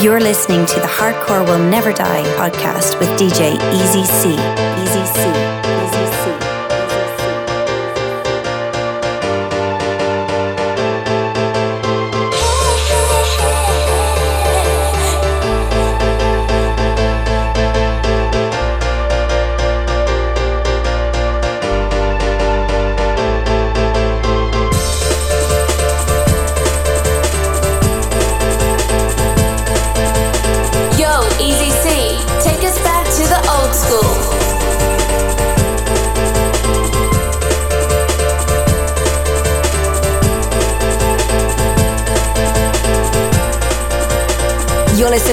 You're listening to the Hardcore Will Never Die podcast with DJ Easy C. Easy C.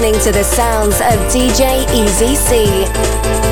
listening to the sounds of DJ Easy C.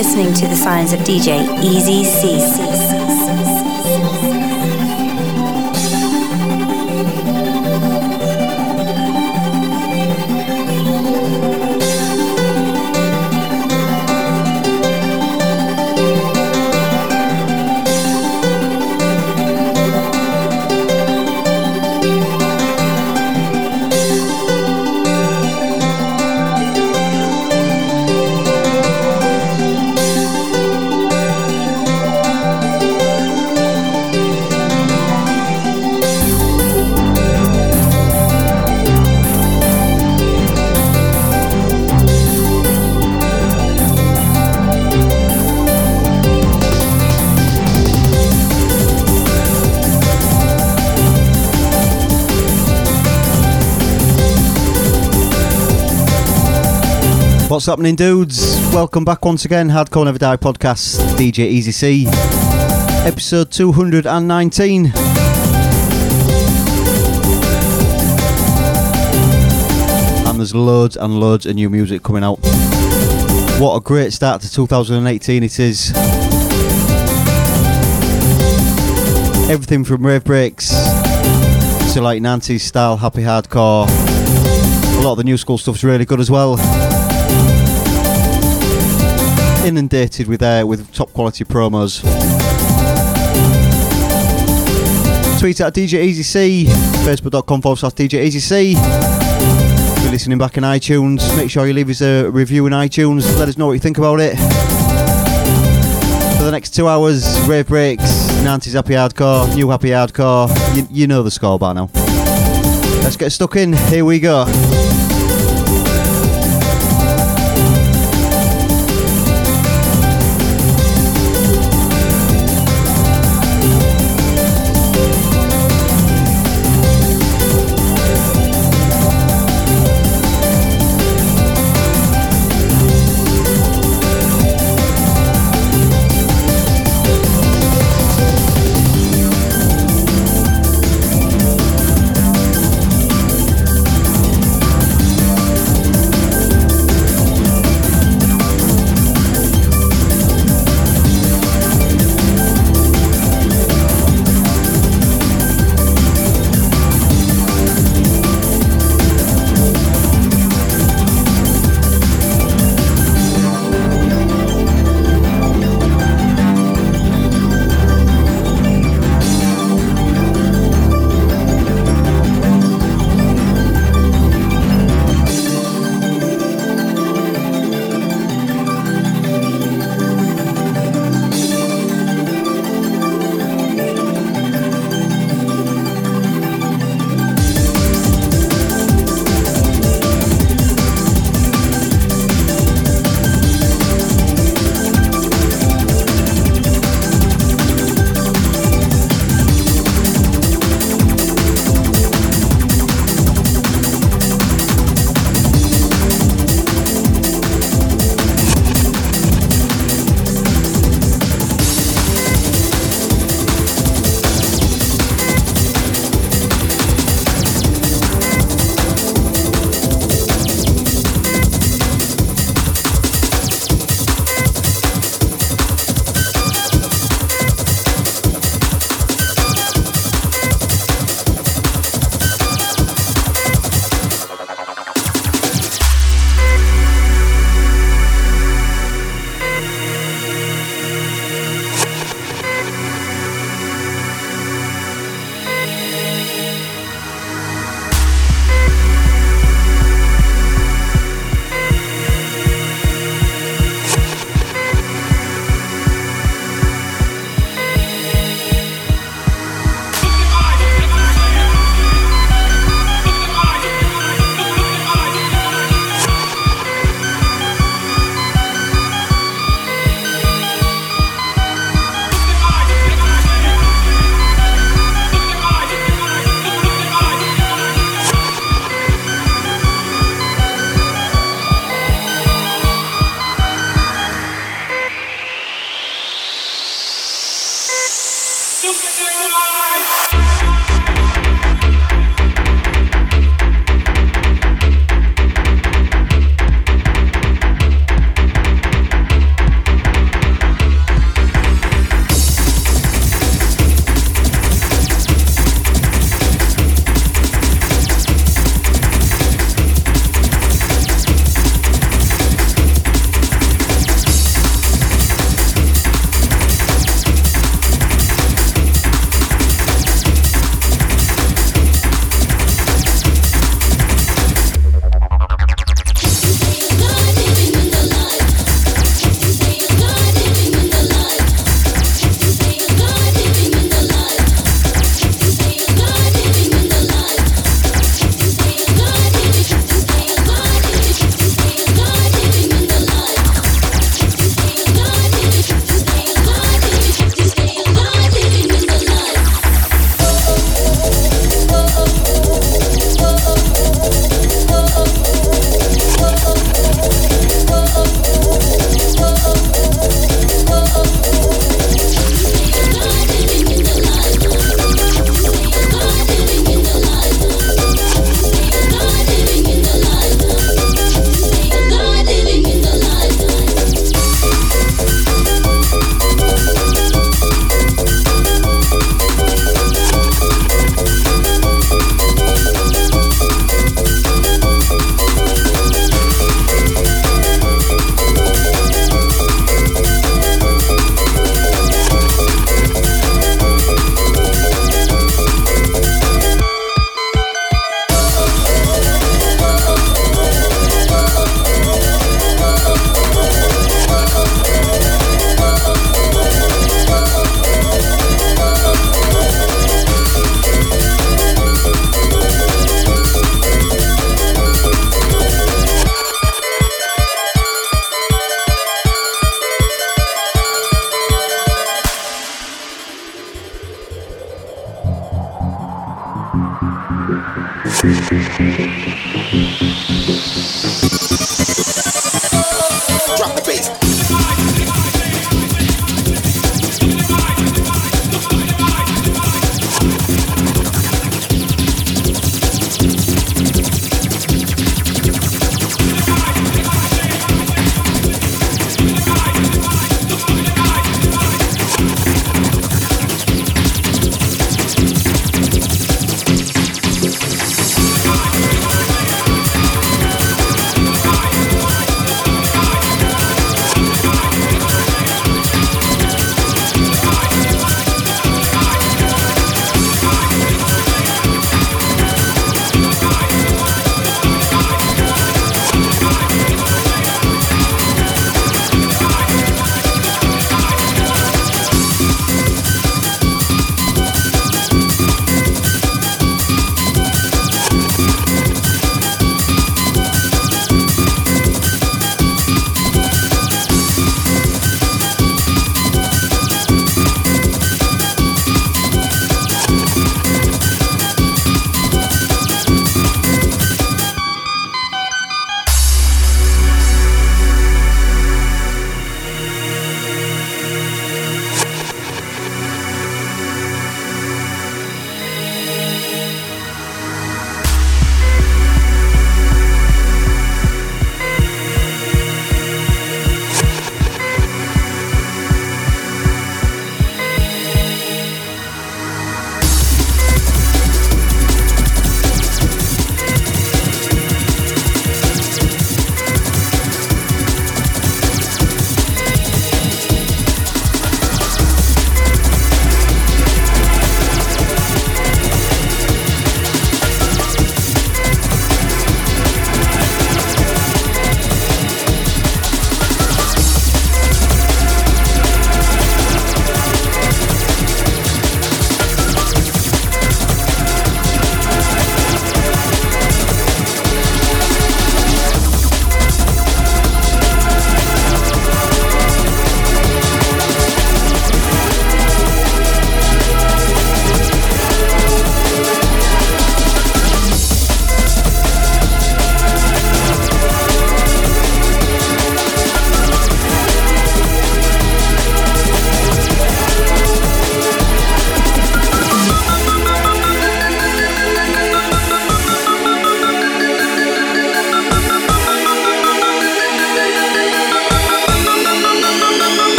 listening to the sounds of DJ Easy C. What's happening, dudes? Welcome back once again. Hardcore Never Die podcast, DJ Easy C, episode 219. And there's loads and loads of new music coming out. What a great start to 2018 it is. Everything from rave breaks to like Nancy's style, happy hardcore. A lot of the new school stuff's really good as well inundated with uh, with top quality promos. Tweet at DJ Easy C, facebook.com forward slash DJ Easy C. If you're listening back in iTunes, make sure you leave us a review in iTunes. Let us know what you think about it. For the next two hours, rave breaks, Nancy's happy hardcore, new happy hardcore. You, you know the score by now. Let's get stuck in. Here we go.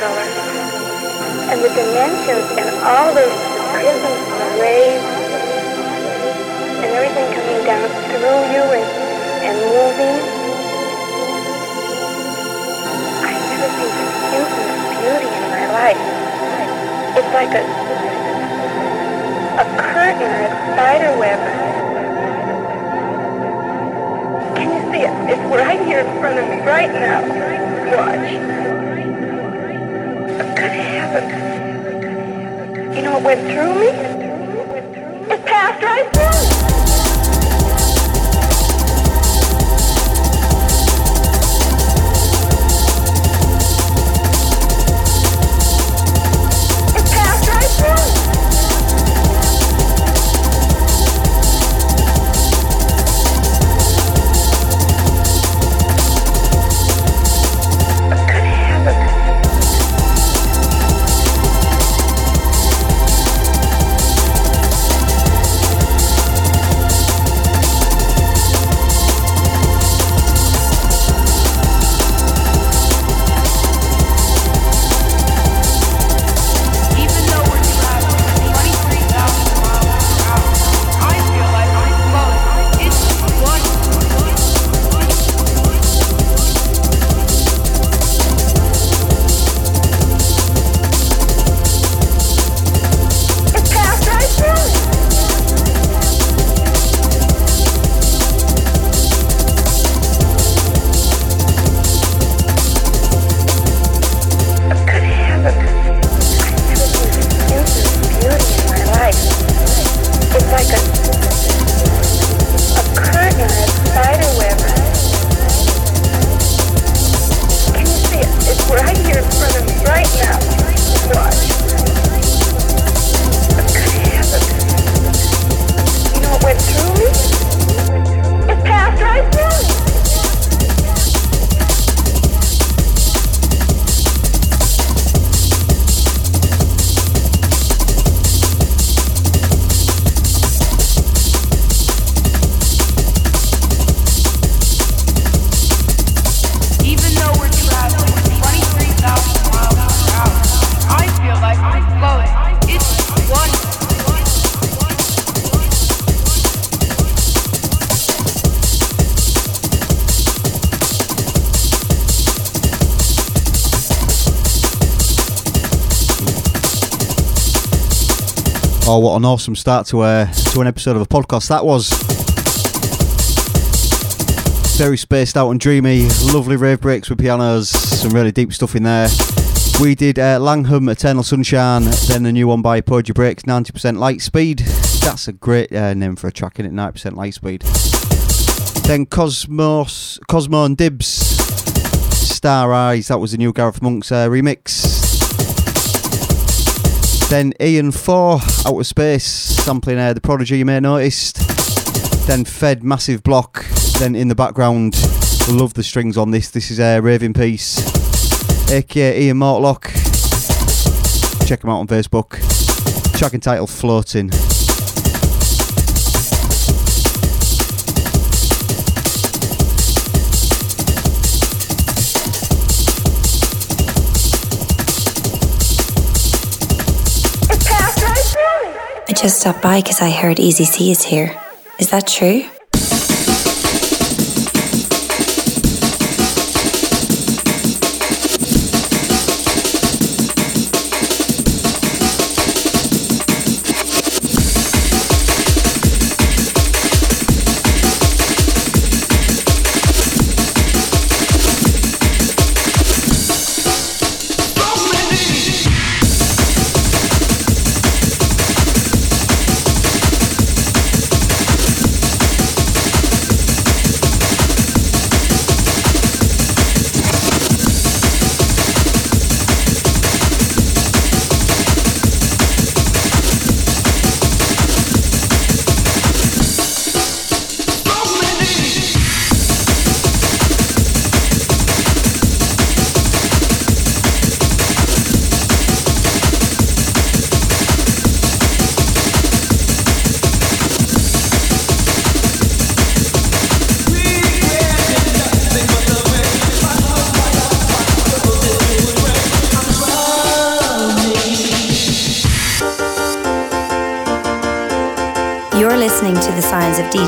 Technicolor. And the dimensions and all those prisms and rays and everything coming down through you and, and moving. I've never seen such beauty in my life. It's like a a curtain or a spider web. Can you see it? It's right here in front of me right now. Watch. You know what went through me? It passed right through Oh, what an awesome start to a to an episode of a podcast that was. Very spaced out and dreamy, lovely rave breaks with pianos, some really deep stuff in there. We did uh, Langham, Eternal Sunshine, then the new one by Poetry Breaks, 90% Light Speed. That's a great uh, name for a track, in it? 90% Light Speed. Then Cosmos, Cosmo and Dibs, Star Eyes, that was the new Gareth Monk's uh, remix. Then Ian 4, Outer Space, sampling uh, The Prodigy, you may have noticed. Then Fed, Massive Block. Then in the background, love the strings on this. This is a Raving Piece, aka Ian Mortlock. Check him out on Facebook. Track entitled Floating. Just stopped by because I heard Easy C is here. Is that true?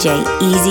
DJ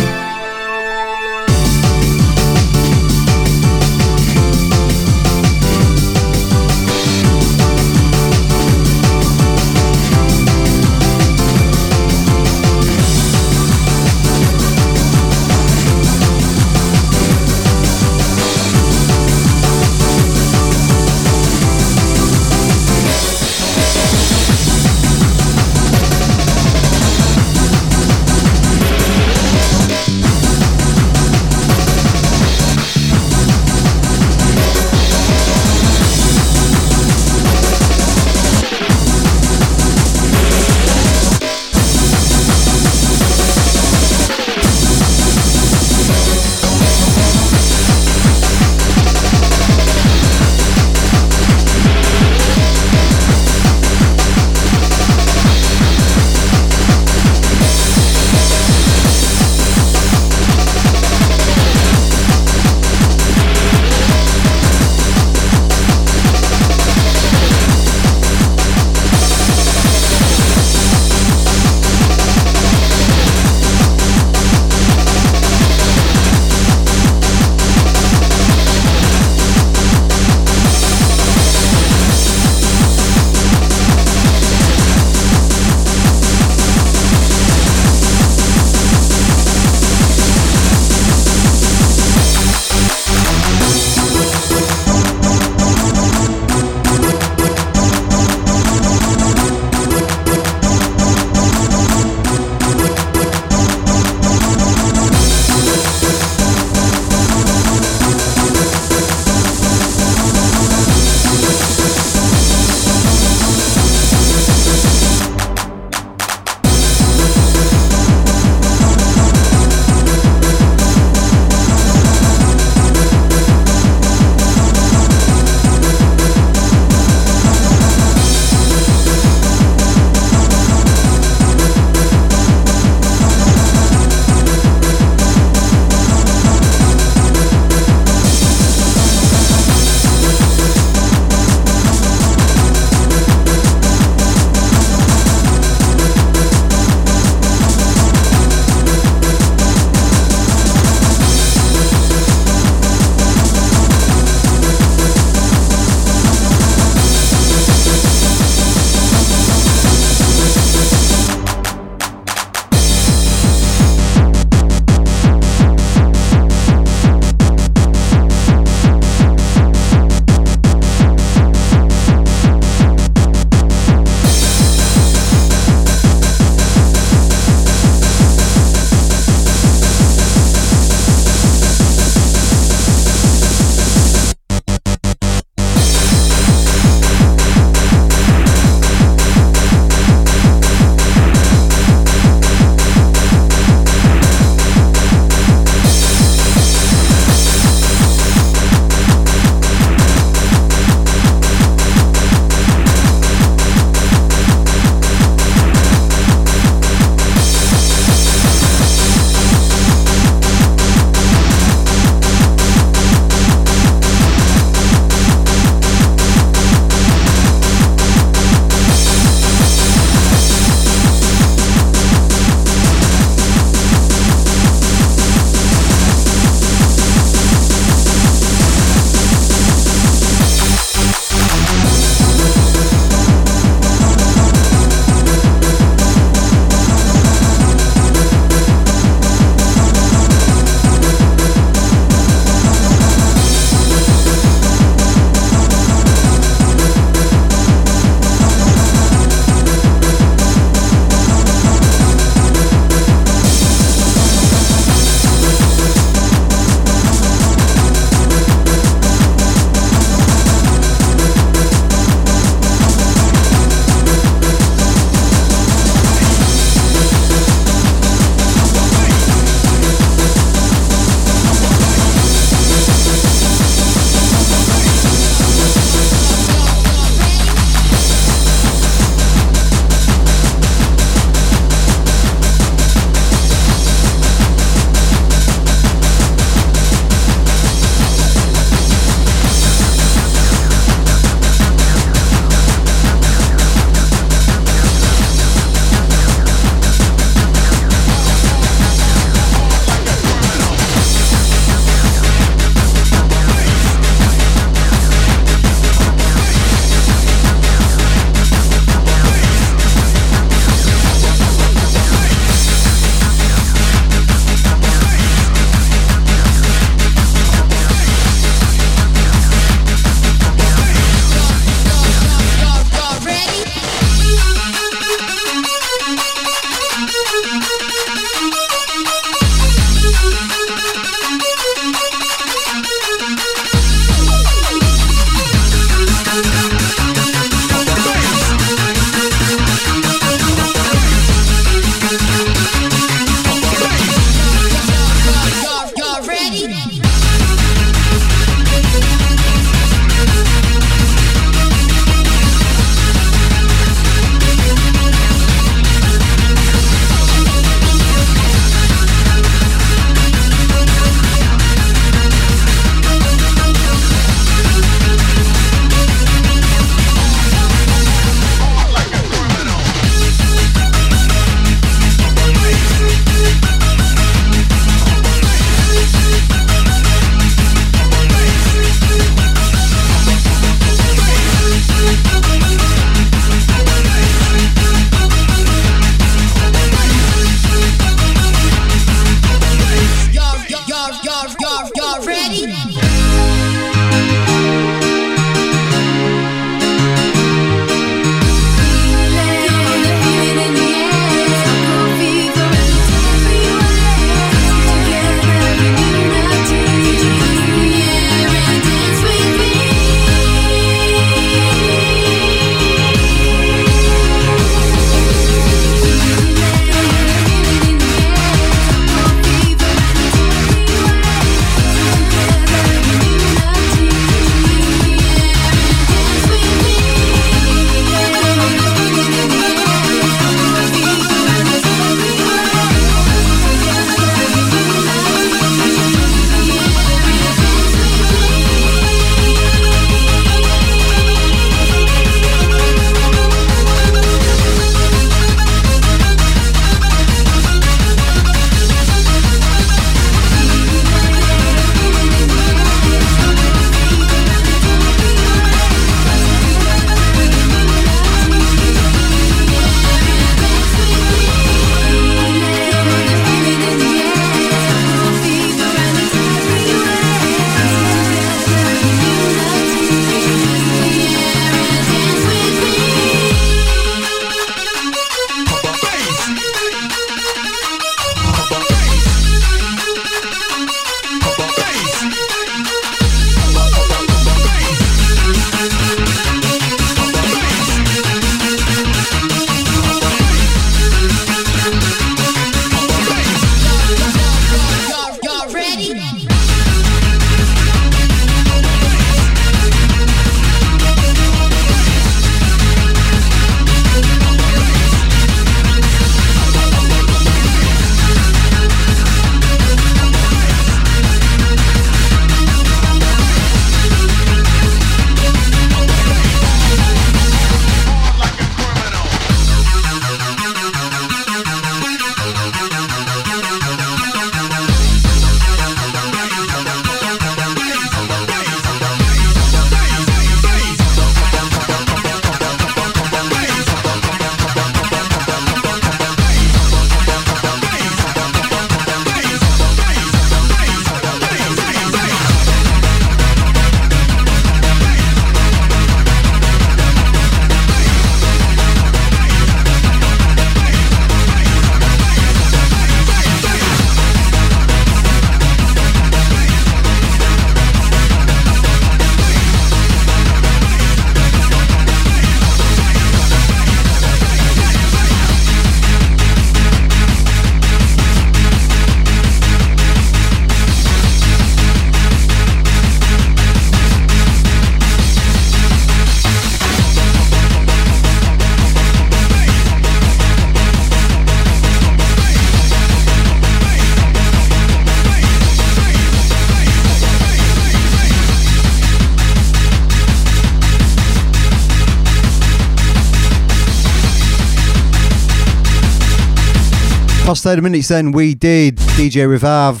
Past 30 minutes then, we did DJ Revive,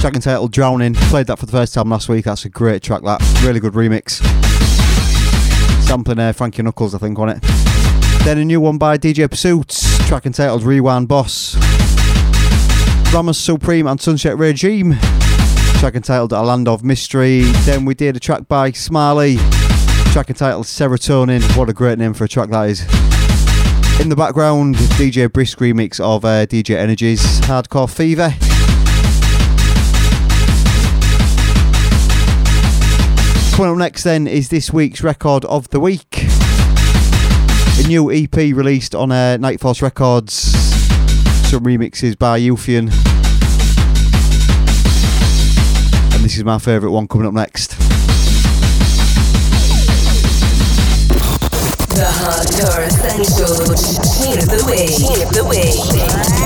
track entitled Drowning. Played that for the first time last week. That's a great track, that. Really good remix. Sampling uh, Frankie Knuckles, I think, on it. Then a new one by DJ Pursuits, track entitled Rewind Boss. Ramos Supreme and Sunset Regime, track entitled A Land of Mystery. Then we did a track by Smiley, track entitled Serotonin. What a great name for a track that is. In the background, DJ Brisk remix of uh, DJ Energy's Hardcore Fever. Coming up next, then, is this week's record of the week. A new EP released on uh, Nightforce Records. Some remixes by Euphian. And this is my favourite one coming up next. The Hardcore Essentials. Here's the way. Here's the way.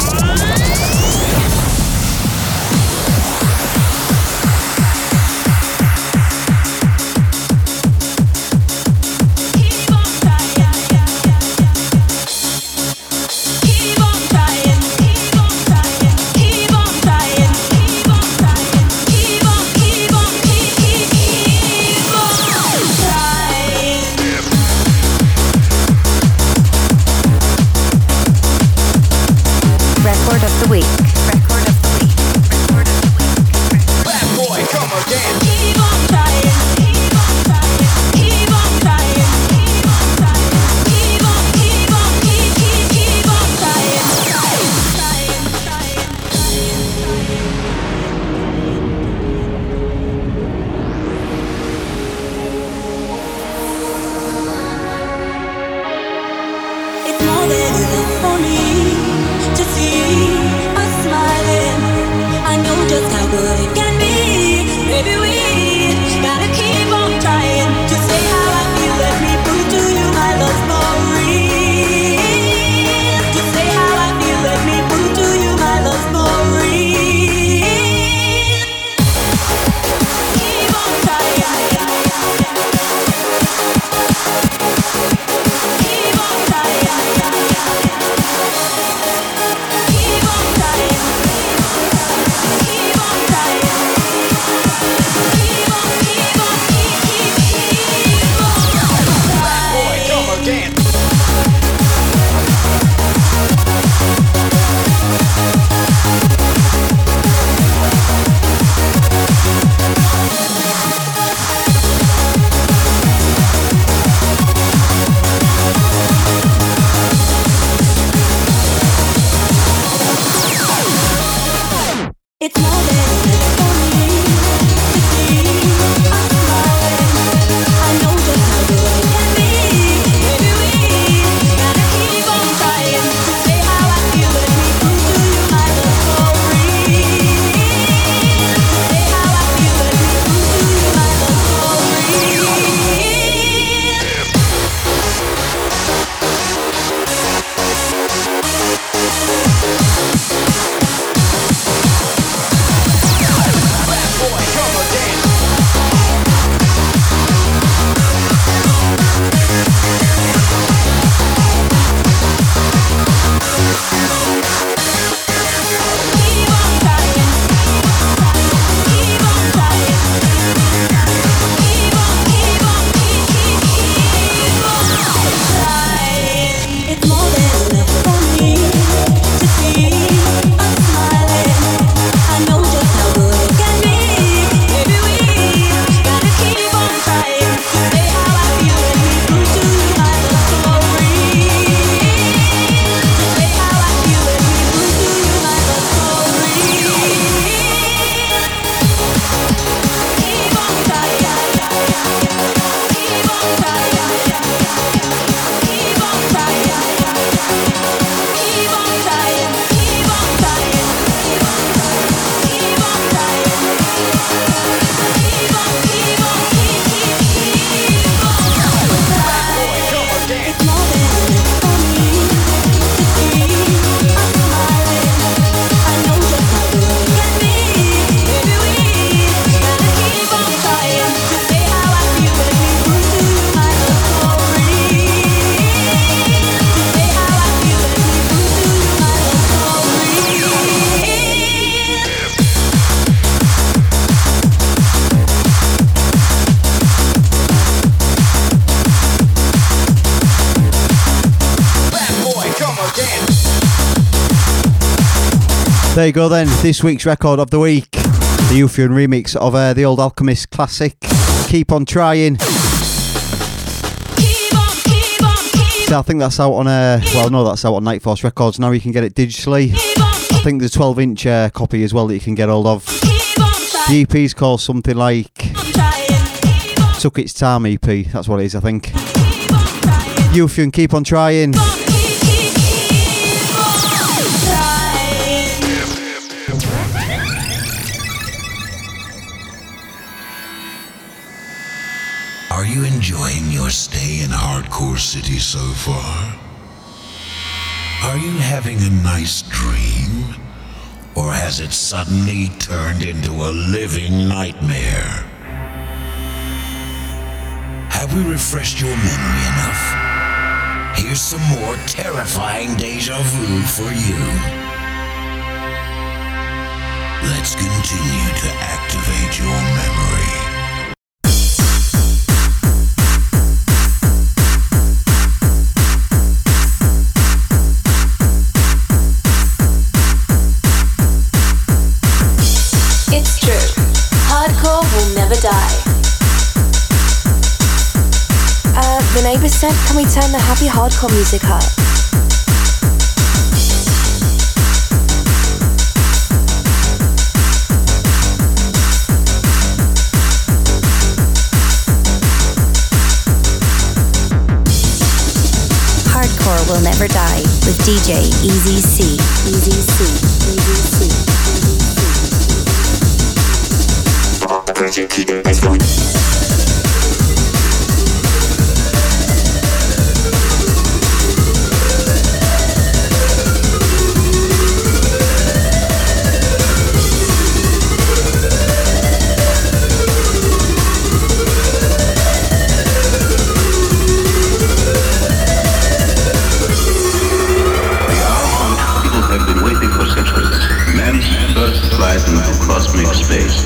There you go then, this week's record of the week. The Euphian remix of uh, the old Alchemist classic, Keep On Trying. So I think that's out on, uh, well, no, that's out on Night Force Records now. You can get it digitally. I think there's a 12 inch uh, copy as well that you can get hold of. The EP's called something like Took Its Time EP, that's what it is, I think. Euphian, keep on trying. You enjoying your stay in Hardcore City so far? Are you having a nice dream? Or has it suddenly turned into a living nightmare? Have we refreshed your memory enough? Here's some more terrifying deja vu for you. Let's continue to activate your memory. Never die. Uh, the neighbors said, can we turn the happy hardcore music up? Hardcore will never die with DJ Easy C. Easy C. Easy C. The Earth's people have been waiting for centuries. Man's first flight into cosmic space.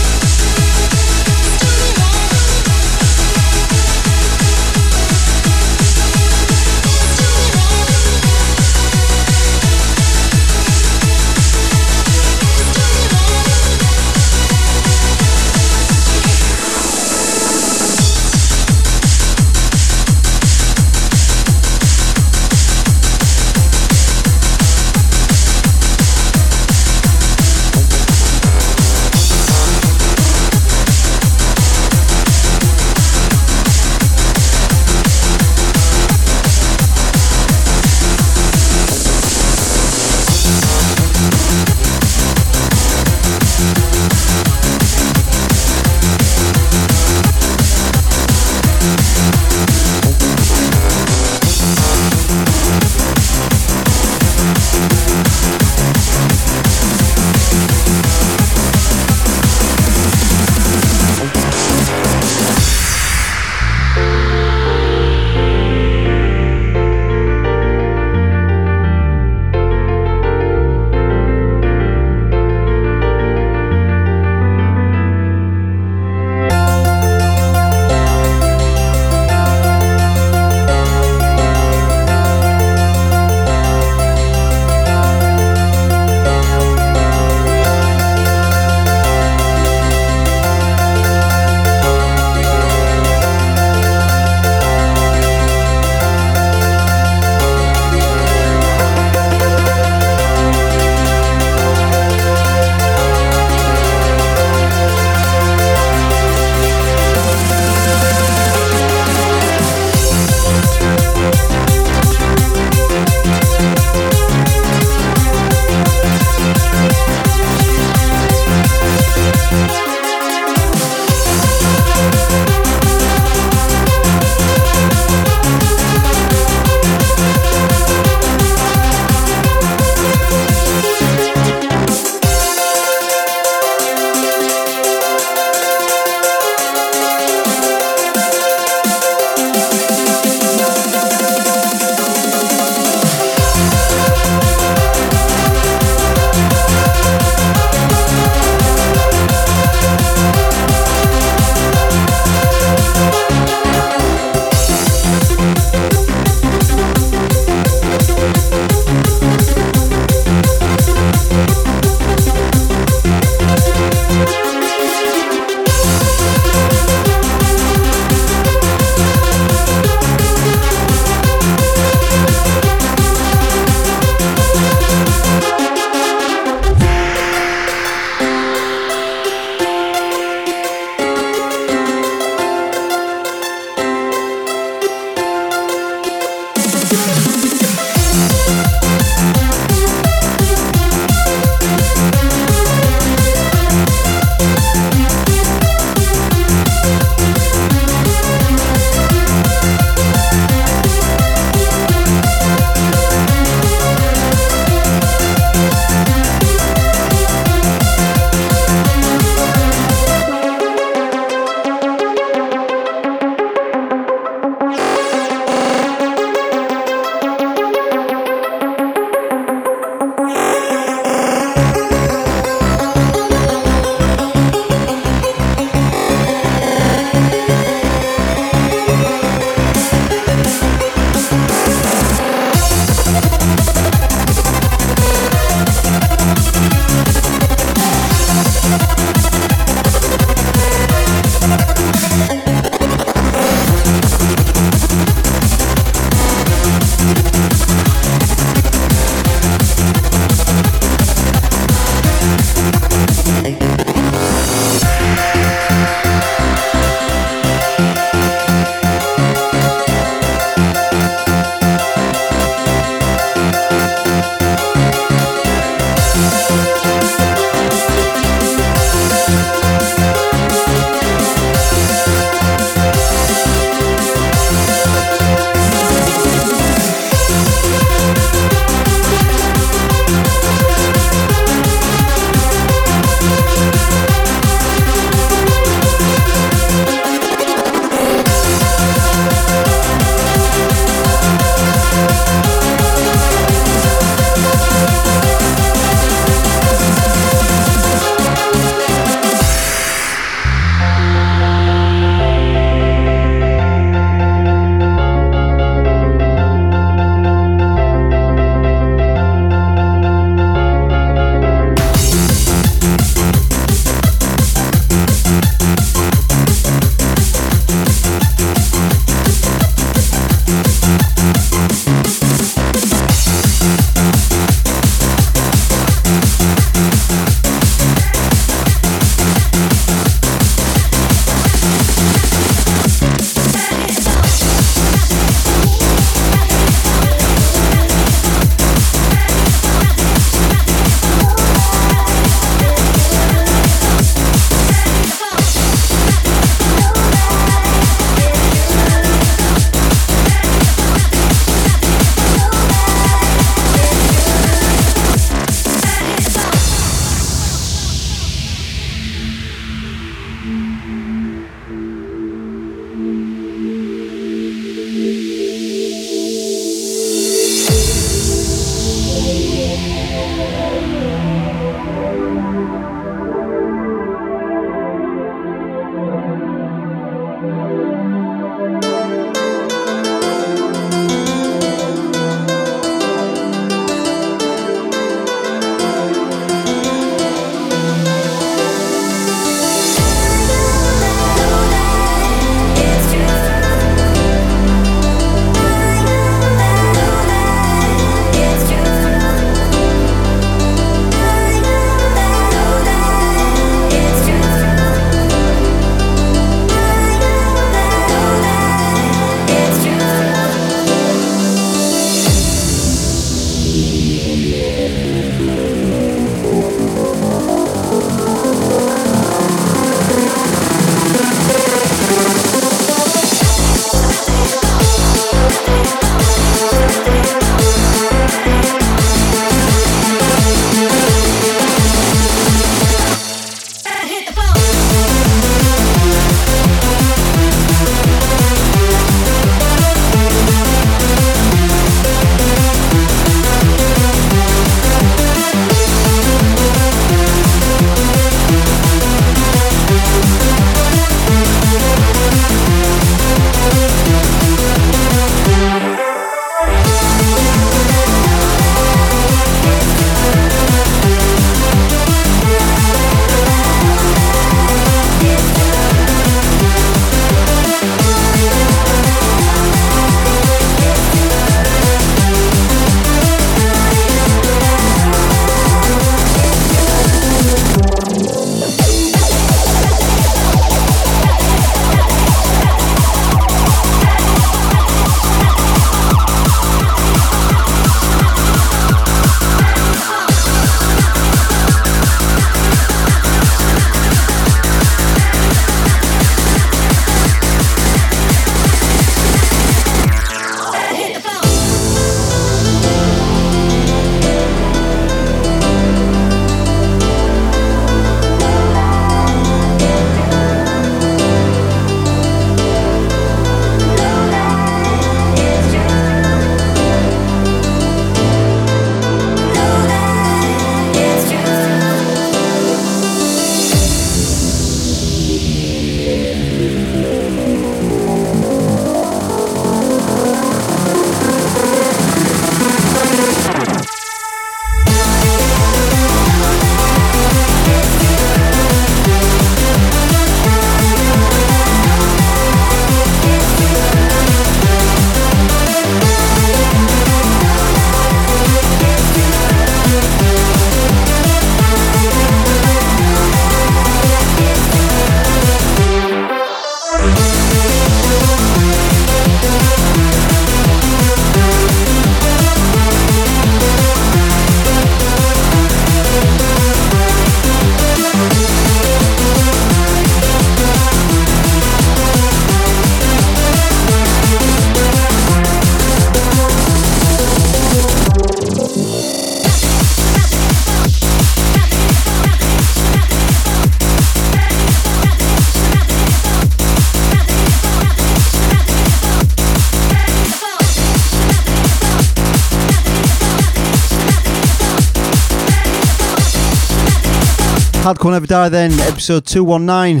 Hardcore Never Die then, episode 219.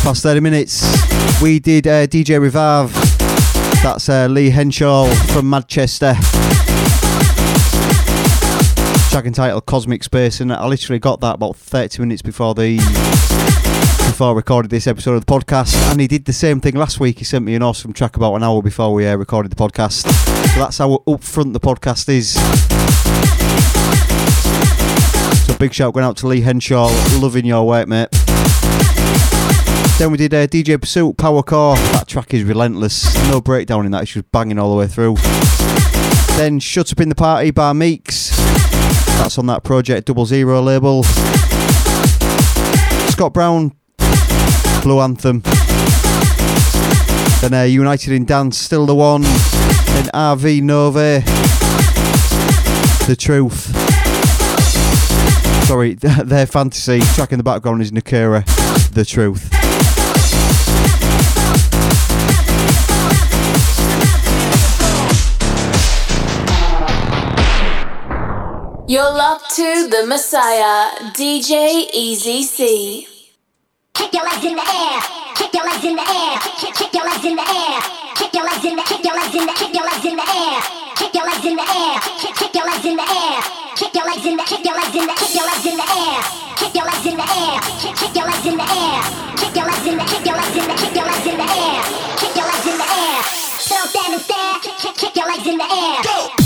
Past 30 minutes. We did uh, DJ Revive. That's uh, Lee Henshaw from Manchester. Track entitled Cosmic Space, and I literally got that about 30 minutes before the before I recorded this episode of the podcast. And he did the same thing last week. He sent me an awesome track about an hour before we uh, recorded the podcast. So that's how upfront the podcast is. So big shout going out to Lee Henshaw. Loving your work, mate. Then we did uh, DJ Pursuit Power Core. That track is relentless. No breakdown in that. It's just banging all the way through. Then Shut Up in the Party by Meeks. That's on that Project Double Zero label. Scott Brown, Blue Anthem. Then uh, United in Dance, Still the One. Then RV Nove, The Truth. Sorry, their fantasy. Track in the background is Nakura, The Truth. You're locked to the Messiah, DJ Easy C. Kick your legs in the air. Kick your legs in the air. Kick, kick your legs in the air. Kick your legs in the kick your legs in the kick your legs in the air. Kick your legs in the air. Kick, kick your in the air. Kick your legs in the kick your legs in the kick your legs in the air. Kick your legs in the air. Kick, kick your legs in the air. Kick your legs in the kick your legs in the kick your legs in the air. Kick your legs in the air. And stare. Kick, kick, kick your legs in the air. Go.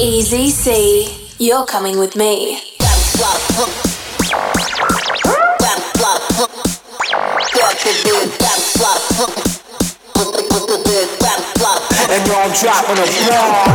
Easy C, you're coming with me. And y'all dropping a floor.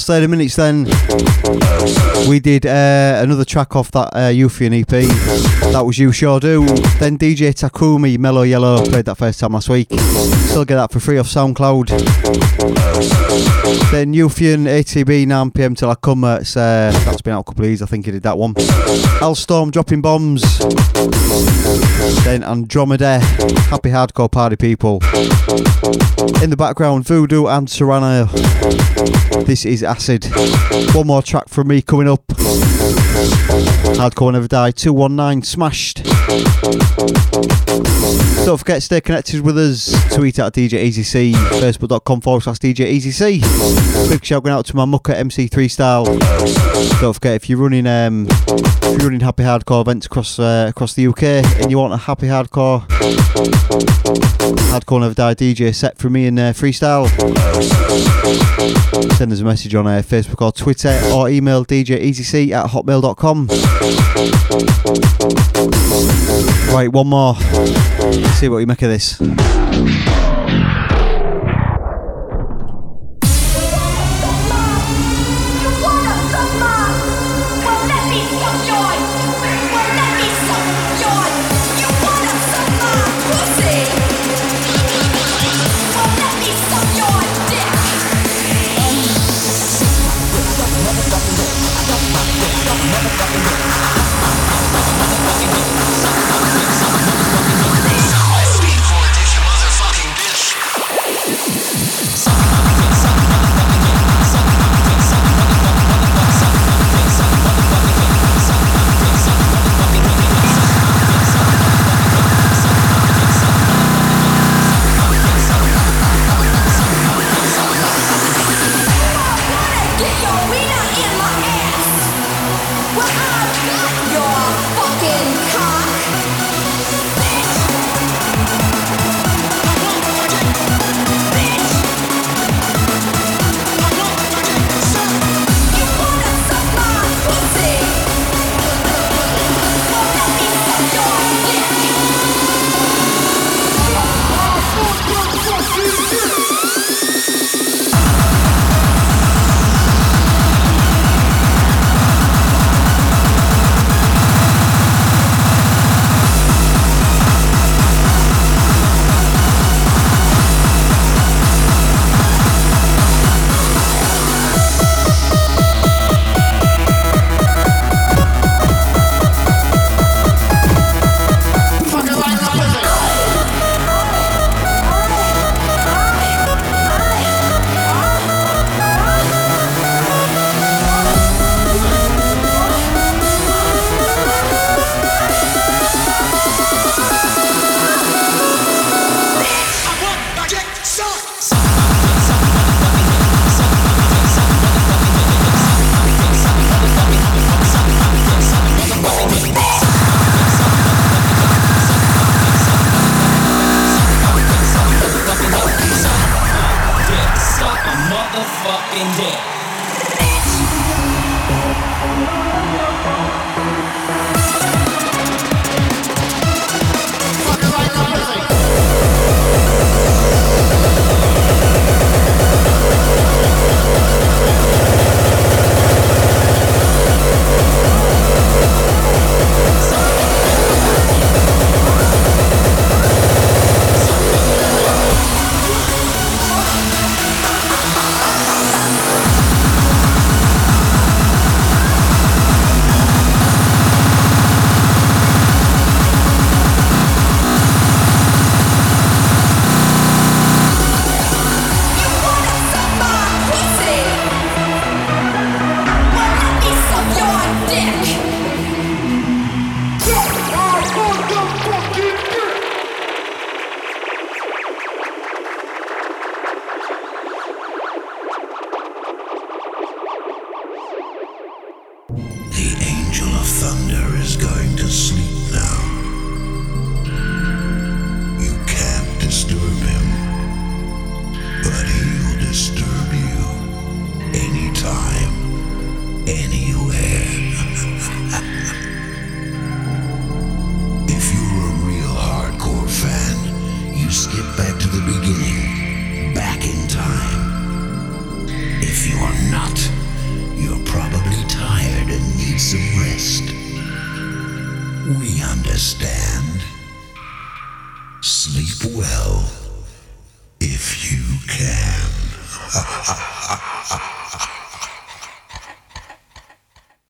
Past 30 minutes then, we did uh, another track off that uh, Euphian EP. That was You Sure Do. Then DJ Takumi, Mellow Yellow, played that first time last week. Still get that for free off SoundCloud. Then Euphian ATB 9pm till I come. Uh, it's, uh, that's been out a couple of years, I think he did that one. Al Storm dropping bombs. Then Andromeda, Happy Hardcore Party People. In the background, Voodoo and Serano. This is Acid. One more track from me coming up. Hardcore Never Die 219 Smashed. Don't forget to stay connected with us. Tweet at DJ EasyC, facebook.com forward slash DJ EasyC. Big shout going out to my mucker MC3 style. Don't forget if you're running um, if you're running happy hardcore events across uh, across the UK and you want a happy hardcore hardcore never die DJ set from me in uh, freestyle, send us a message on uh, Facebook or Twitter or email djeasyc at hotmail.com. Right, one more. Let's see what you make of this.